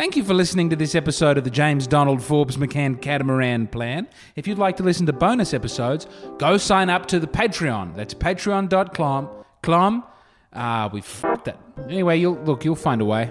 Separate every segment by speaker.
Speaker 1: Thank you for listening to this episode of the James Donald Forbes McCann Catamaran Plan. If you'd like to listen to bonus episodes, go sign up to the Patreon. That's patreon.com. Clom. Ah, we fucked it. Anyway, you'll look, you'll find a way.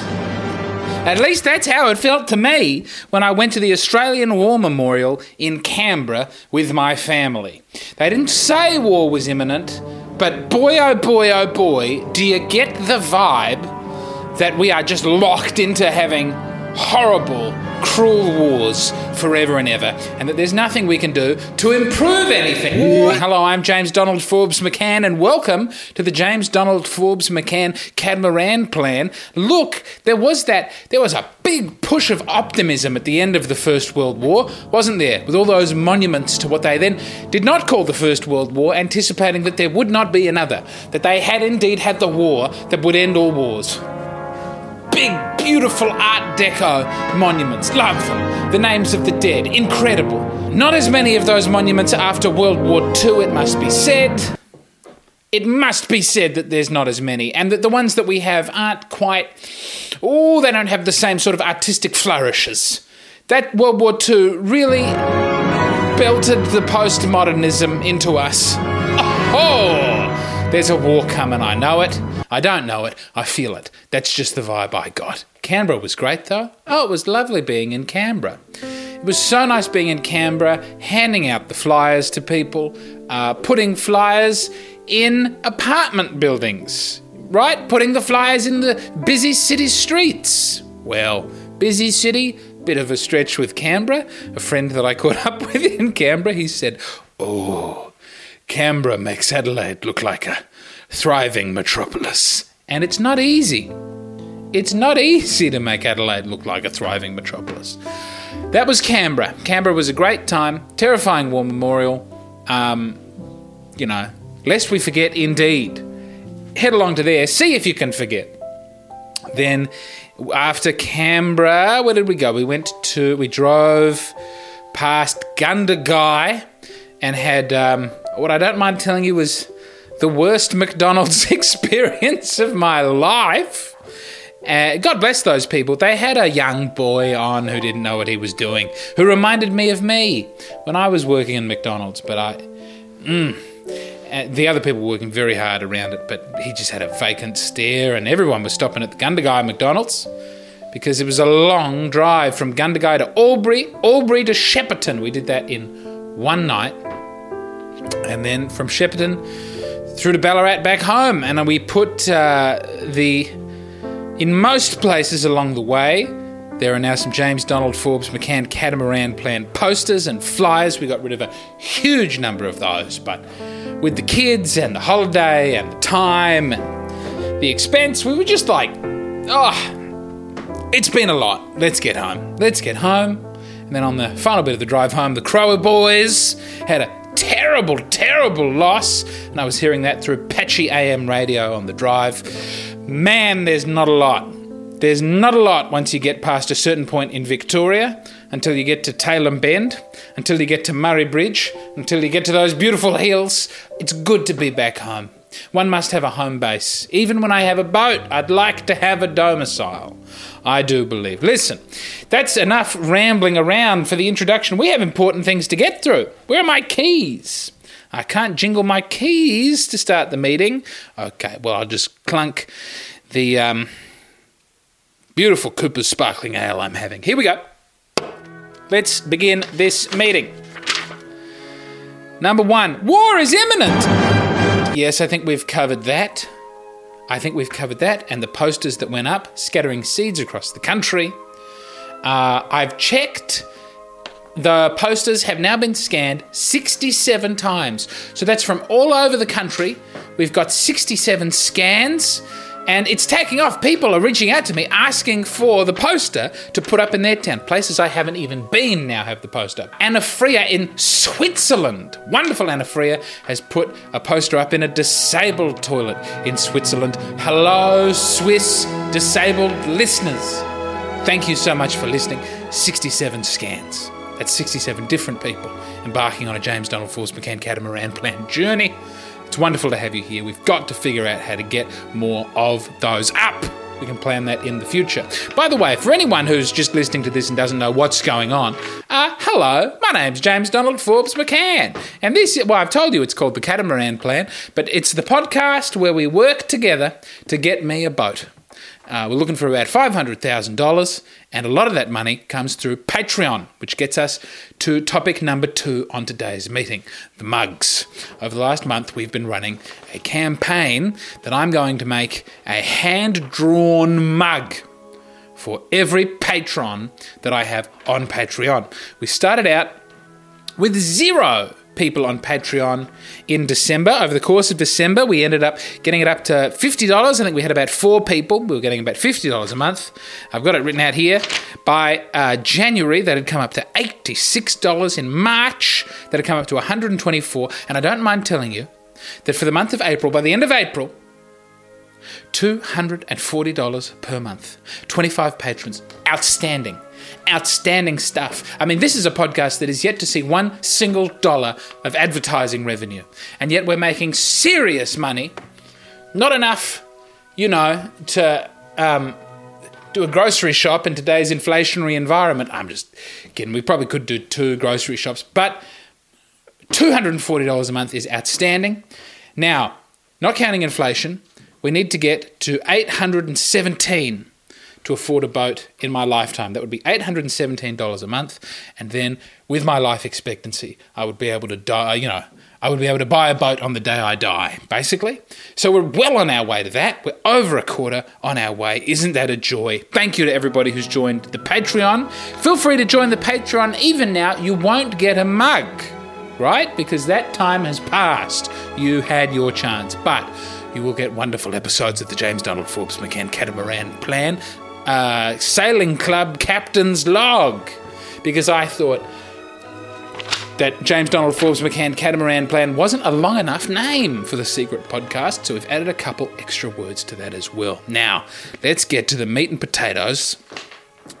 Speaker 1: At least that's how it felt to me when I went to the Australian War Memorial in Canberra with my family. They didn't say war was imminent, but boy oh boy oh boy, do you get the vibe that we are just locked into having horrible, cruel wars forever and ever, and that there's nothing we can do to improve anything. Hello, I'm James Donald Forbes McCann, and welcome to the James Donald Forbes McCann Catamaran Plan. Look, there was that, there was a big push of optimism at the end of the First World War, wasn't there? With all those monuments to what they then did not call the First World War, anticipating that there would not be another, that they had indeed had the war that would end all wars big, beautiful Art Deco monuments. Love them. The names of the dead. Incredible. Not as many of those monuments after World War II, it must be said. It must be said that there's not as many, and that the ones that we have aren't quite. Oh, they don't have the same sort of artistic flourishes. That World War II really belted the postmodernism into us. Oh, there's a war coming. I know it. I don't know it. I feel it. That's just the vibe I got. Canberra was great though. Oh, it was lovely being in Canberra. It was so nice being in Canberra, handing out the flyers to people, uh, putting flyers in apartment buildings, right? Putting the flyers in the busy city streets. Well, busy city, bit of a stretch with Canberra. A friend that I caught up with in Canberra, he said, Oh, Canberra makes Adelaide look like a thriving metropolis. And it's not easy. It's not easy to make Adelaide look like a thriving metropolis. That was Canberra. Canberra was a great time, terrifying war memorial. Um, you know, lest we forget, indeed. Head along to there, see if you can forget. Then, after Canberra, where did we go? We went to, we drove past Gundagai and had um, what I don't mind telling you was the worst McDonald's experience of my life. Uh, God bless those people. They had a young boy on who didn't know what he was doing, who reminded me of me when I was working in McDonald's. But I, mm, uh, the other people were working very hard around it, but he just had a vacant stare, and everyone was stopping at the Gundagai McDonald's because it was a long drive from Gundagai to Albury, Albury to Shepparton. We did that in one night, and then from Shepparton through to Ballarat back home, and we put uh, the in most places along the way, there are now some James Donald Forbes McCann Catamaran Plan posters and flyers. We got rid of a huge number of those, but with the kids and the holiday and the time and the expense, we were just like, oh, it's been a lot. Let's get home. Let's get home. And then on the final bit of the drive home, the Crower boys had a terrible, terrible loss. And I was hearing that through patchy AM radio on the drive. Man, there's not a lot. There's not a lot once you get past a certain point in Victoria, until you get to Tailem Bend, until you get to Murray Bridge, until you get to those beautiful hills. It's good to be back home. One must have a home base. Even when I have a boat, I'd like to have a domicile. I do believe. Listen, that's enough rambling around for the introduction. We have important things to get through. Where are my keys? I can't jingle my keys to start the meeting. Okay, well, I'll just clunk the um, beautiful Cooper's Sparkling Ale I'm having. Here we go. Let's begin this meeting. Number one, war is imminent. Yes, I think we've covered that. I think we've covered that, and the posters that went up scattering seeds across the country. Uh, I've checked. The posters have now been scanned 67 times. So that's from all over the country. We've got 67 scans and it's taking off. People are reaching out to me asking for the poster to put up in their town. Places I haven't even been now have the poster. Anna Freya in Switzerland, wonderful Anna Freya, has put a poster up in a disabled toilet in Switzerland. Hello, Swiss disabled listeners. Thank you so much for listening. 67 scans. That's 67 different people embarking on a James Donald Forbes McCann catamaran plan journey. It's wonderful to have you here. We've got to figure out how to get more of those up. We can plan that in the future. By the way, for anyone who's just listening to this and doesn't know what's going on, uh, hello, my name's James Donald Forbes McCann. And this, well, I've told you it's called the Catamaran Plan, but it's the podcast where we work together to get me a boat. Uh, we're looking for about $500,000, and a lot of that money comes through Patreon, which gets us to topic number two on today's meeting the mugs. Over the last month, we've been running a campaign that I'm going to make a hand drawn mug for every patron that I have on Patreon. We started out with zero people on Patreon in December. Over the course of December, we ended up getting it up to $50. I think we had about four people. We were getting about $50 a month. I've got it written out here. By uh, January, that had come up to $86. In March, that had come up to $124. And I don't mind telling you that for the month of April, by the end of April, $240 per month. 25 patrons. Outstanding outstanding stuff. I mean, this is a podcast that is yet to see one single dollar of advertising revenue. And yet we're making serious money. Not enough, you know, to um, do a grocery shop in today's inflationary environment. I'm just kidding. We probably could do two grocery shops, but $240 a month is outstanding. Now, not counting inflation, we need to get to 817 to afford a boat in my lifetime. That would be $817 a month. And then with my life expectancy, I would be able to die, you know, I would be able to buy a boat on the day I die, basically. So we're well on our way to that. We're over a quarter on our way. Isn't that a joy? Thank you to everybody who's joined the Patreon. Feel free to join the Patreon even now. You won't get a mug, right? Because that time has passed. You had your chance. But you will get wonderful episodes of the James Donald Forbes McCann Catamaran Plan uh, sailing club captain's log because I thought that James Donald Forbes McCann Catamaran Plan wasn't a long enough name for the secret podcast, so we've added a couple extra words to that as well. Now, let's get to the meat and potatoes.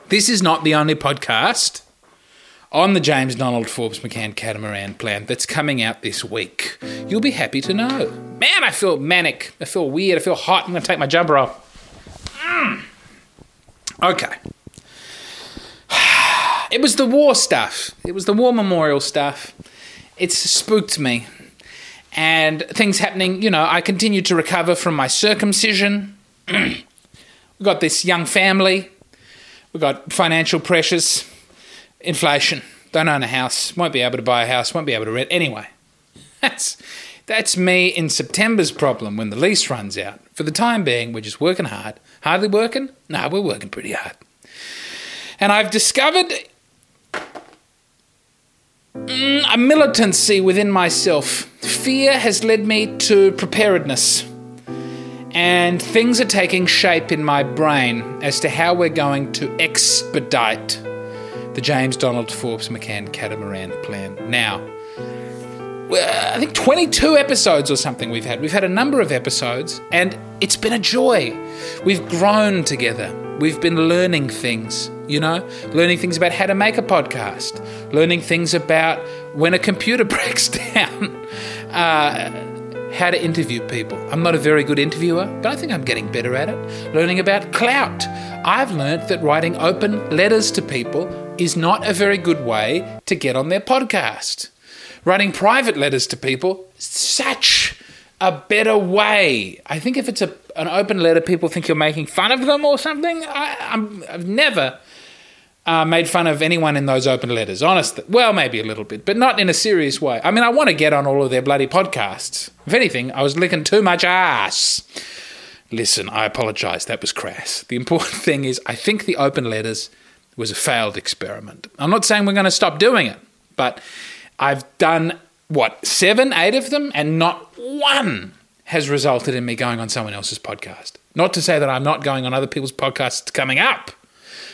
Speaker 1: This is not the only podcast on the James Donald Forbes McCann Catamaran Plan that's coming out this week. You'll be happy to know. Man, I feel manic. I feel weird. I feel hot. I'm going to take my jumper off. Mm. Okay. It was the war stuff. It was the war memorial stuff. It's spooked me. And things happening, you know, I continued to recover from my circumcision. we got this young family. We got financial pressures, inflation. Don't own a house. Won't be able to buy a house. Won't be able to rent. Anyway, that's that's me in September's problem when the lease runs out. For the time being, we're just working hard Hardly working? No, we're working pretty hard. And I've discovered mm, a militancy within myself. Fear has led me to preparedness. And things are taking shape in my brain as to how we're going to expedite the James Donald Forbes McCann catamaran plan. Now, I think 22 episodes or something we've had. We've had a number of episodes, and it's been a joy. We've grown together. We've been learning things, you know, learning things about how to make a podcast, learning things about when a computer breaks down, uh, how to interview people. I'm not a very good interviewer, but I think I'm getting better at it. Learning about clout. I've learned that writing open letters to people is not a very good way to get on their podcast. Writing private letters to people, such a better way. I think if it's a, an open letter, people think you're making fun of them or something. I, I've never uh, made fun of anyone in those open letters. Honestly, well, maybe a little bit, but not in a serious way. I mean, I want to get on all of their bloody podcasts. If anything, I was licking too much ass. Listen, I apologise. That was crass. The important thing is, I think the open letters was a failed experiment. I'm not saying we're going to stop doing it, but I've done what seven, eight of them, and not one has resulted in me going on someone else's podcast. Not to say that I'm not going on other people's podcasts coming up,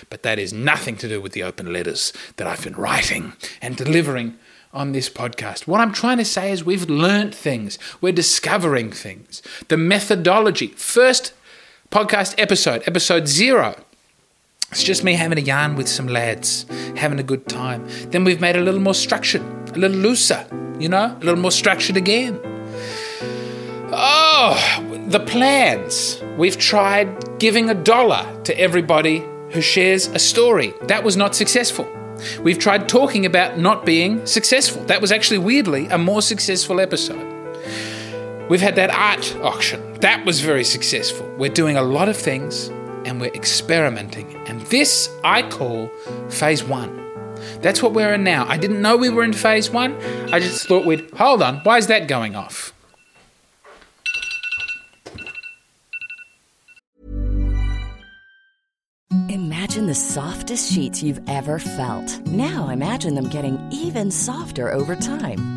Speaker 1: but that is nothing to do with the open letters that I've been writing and delivering on this podcast. What I'm trying to say is we've learnt things, we're discovering things. The methodology, first podcast episode, episode zero. It's just me having a yarn with some lads, having a good time. Then we've made a little more structured, a little looser, you know, a little more structured again. Oh, the plans. We've tried giving a dollar to everybody who shares a story. That was not successful. We've tried talking about not being successful. That was actually weirdly a more successful episode. We've had that art auction. That was very successful. We're doing a lot of things and we're experimenting. And this I call phase one. That's what we're in now. I didn't know we were in phase one. I just thought we'd hold on. Why is that going off?
Speaker 2: Imagine the softest sheets you've ever felt. Now imagine them getting even softer over time.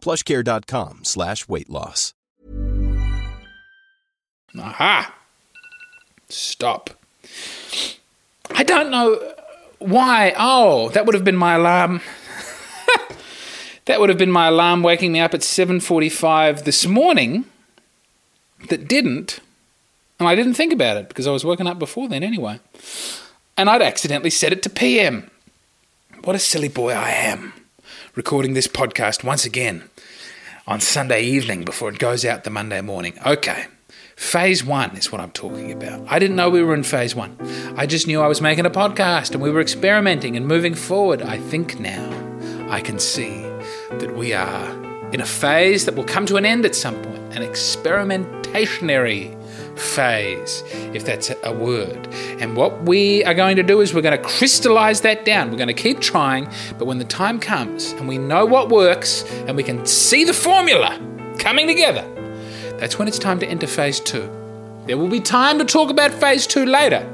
Speaker 3: plushcare.com slash weight loss.
Speaker 1: Aha! Stop. I don't know why. Oh, that would have been my alarm. that would have been my alarm waking me up at 7:45 this morning. That didn't. And I didn't think about it because I was woken up before then anyway. And I'd accidentally set it to PM. What a silly boy I am. Recording this podcast once again on Sunday evening before it goes out the Monday morning. Okay. Phase one is what I'm talking about. I didn't know we were in phase one. I just knew I was making a podcast and we were experimenting and moving forward. I think now I can see that we are in a phase that will come to an end at some point an experimentationary phase, if that's a word. And what we are going to do is we're going to crystallize that down. We're going to keep trying, but when the time comes and we know what works and we can see the formula coming together, that's when it's time to enter phase two. There will be time to talk about phase two later.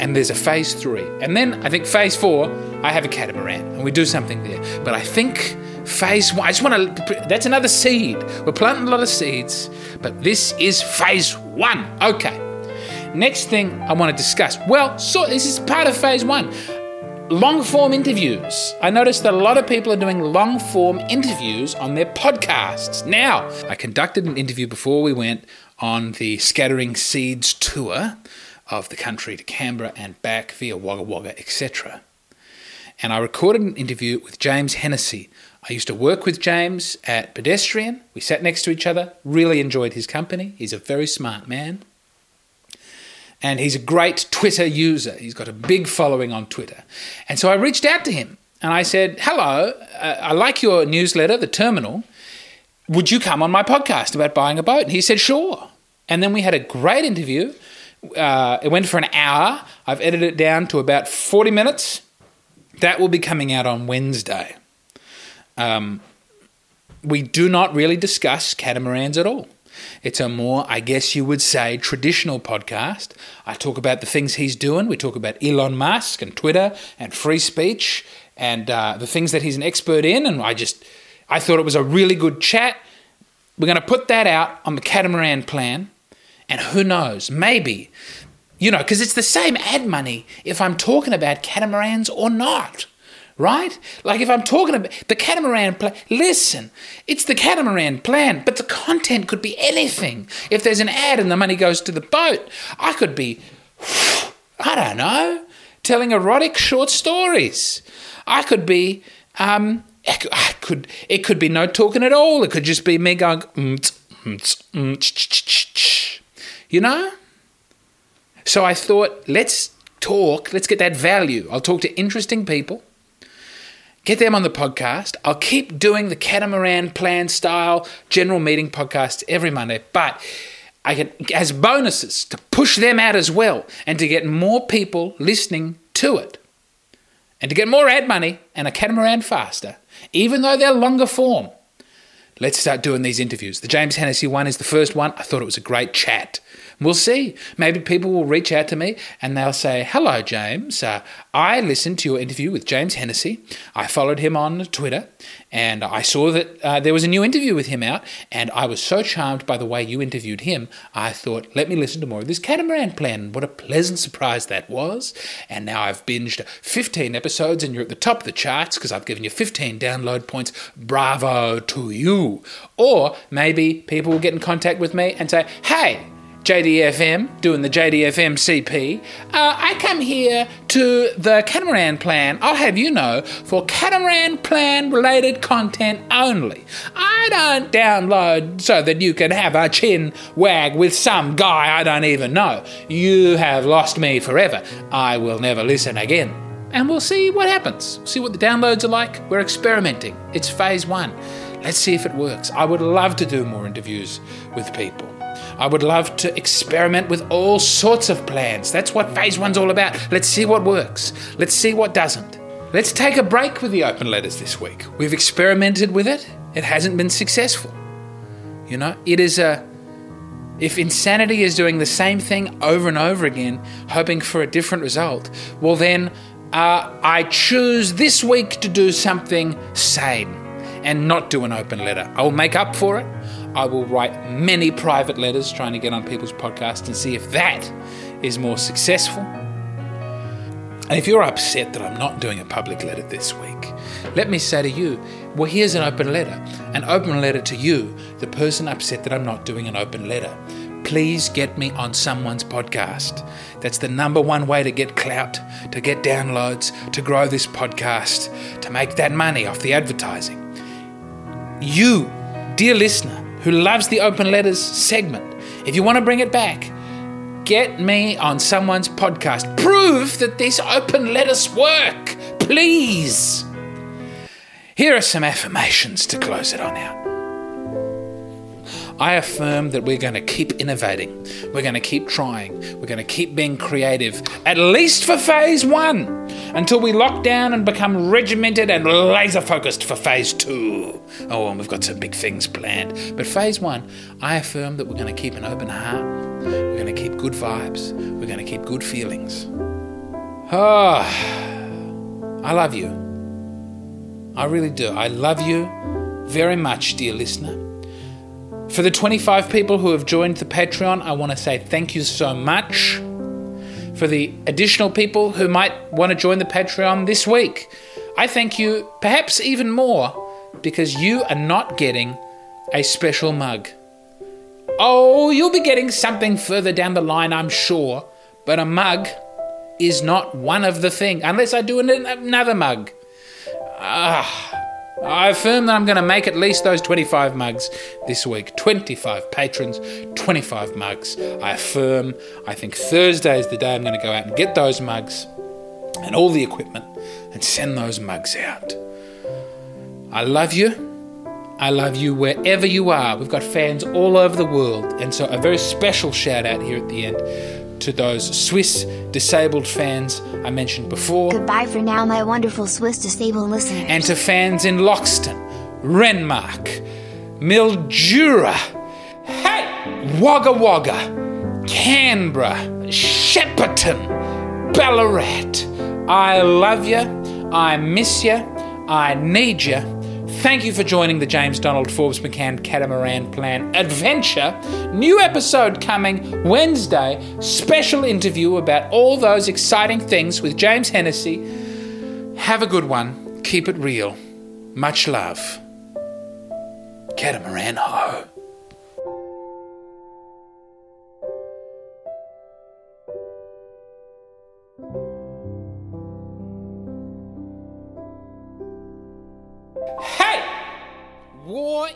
Speaker 1: And there's a phase three. And then I think phase four, I have a catamaran and we do something there. But I think phase one, I just want to, that's another seed. We're planting a lot of seeds, but this is phase one. Okay. Next thing I want to discuss. Well, so this is part of phase one. Long form interviews. I noticed that a lot of people are doing long form interviews on their podcasts. Now, I conducted an interview before we went on the Scattering Seeds tour of the country to Canberra and back via Wagga Wagga, etc. And I recorded an interview with James Hennessy I used to work with James at Pedestrian. We sat next to each other, really enjoyed his company. He's a very smart man. And he's a great Twitter user. He's got a big following on Twitter. And so I reached out to him and I said, Hello, uh, I like your newsletter, The Terminal. Would you come on my podcast about buying a boat? And he said, Sure. And then we had a great interview. Uh, it went for an hour. I've edited it down to about 40 minutes. That will be coming out on Wednesday. Um, we do not really discuss catamarans at all. It's a more, I guess you would say, traditional podcast. I talk about the things he's doing. We talk about Elon Musk and Twitter and free speech and uh, the things that he's an expert in. And I just, I thought it was a really good chat. We're going to put that out on the catamaran plan. And who knows, maybe, you know, because it's the same ad money if I'm talking about catamarans or not right? Like if I'm talking about the catamaran plan, listen, it's the catamaran plan, but the content could be anything. If there's an ad and the money goes to the boat, I could be, I don't know, telling erotic short stories. I could be, um, I could, it could be no talking at all. It could just be me going, you know? So I thought, let's talk, let's get that value. I'll talk to interesting people get them on the podcast. I'll keep doing the catamaran plan style general meeting podcasts every Monday, but I get as bonuses to push them out as well and to get more people listening to it. And to get more ad money and a catamaran faster, even though they're longer form. Let's start doing these interviews. The James Hennessy one is the first one. I thought it was a great chat. We'll see. Maybe people will reach out to me and they'll say, Hello, James. Uh, I listened to your interview with James Hennessy. I followed him on Twitter and I saw that uh, there was a new interview with him out. And I was so charmed by the way you interviewed him, I thought, let me listen to more of this catamaran plan. What a pleasant surprise that was. And now I've binged 15 episodes and you're at the top of the charts because I've given you 15 download points. Bravo to you. Or maybe people will get in contact with me and say, Hey, JDFM, doing the JDFM CP. Uh, I come here to the catamaran plan, I'll have you know, for catamaran plan related content only. I don't download so that you can have a chin wag with some guy I don't even know. You have lost me forever. I will never listen again. And we'll see what happens. See what the downloads are like. We're experimenting. It's phase one. Let's see if it works. I would love to do more interviews with people. I would love to experiment with all sorts of plans. That's what phase one's all about. Let's see what works. Let's see what doesn't. Let's take a break with the open letters this week. We've experimented with it, it hasn't been successful. You know, it is a. If insanity is doing the same thing over and over again, hoping for a different result, well, then uh, I choose this week to do something sane and not do an open letter. I will make up for it. I will write many private letters trying to get on people's podcasts and see if that is more successful. And if you're upset that I'm not doing a public letter this week, let me say to you, well, here's an open letter. An open letter to you, the person upset that I'm not doing an open letter. Please get me on someone's podcast. That's the number one way to get clout, to get downloads, to grow this podcast, to make that money off the advertising. You, dear listener, who loves the open letters segment, if you want to bring it back, get me on someone's podcast. Prove that these open letters work, please. Here are some affirmations to close it on out. I affirm that we're going to keep innovating. We're going to keep trying. We're going to keep being creative, at least for phase one, until we lock down and become regimented and laser focused for phase two. Oh, and we've got some big things planned. But phase one, I affirm that we're going to keep an open heart. We're going to keep good vibes. We're going to keep good feelings. Oh, I love you. I really do. I love you very much, dear listener. For the 25 people who have joined the Patreon, I want to say thank you so much. For the additional people who might want to join the Patreon this week, I thank you perhaps even more because you are not getting a special mug. Oh, you'll be getting something further down the line, I'm sure, but a mug is not one of the thing unless I do another mug. Ah, I affirm that I'm going to make at least those 25 mugs this week. 25 patrons, 25 mugs. I affirm, I think Thursday is the day I'm going to go out and get those mugs and all the equipment and send those mugs out. I love you. I love you wherever you are. We've got fans all over the world. And so, a very special shout out here at the end to those Swiss disabled fans I mentioned before.
Speaker 4: Goodbye for now, my wonderful Swiss disabled listeners.
Speaker 1: And to fans in Loxton, Renmark, Mildura, hey, Wagga Wagga, Canberra, Shepparton, Ballarat. I love you. I miss you. I need you. Thank you for joining the James Donald Forbes McCann Catamaran Plan Adventure. New episode coming Wednesday. Special interview about all those exciting things with James Hennessy. Have a good one. Keep it real. Much love. Catamaran ho.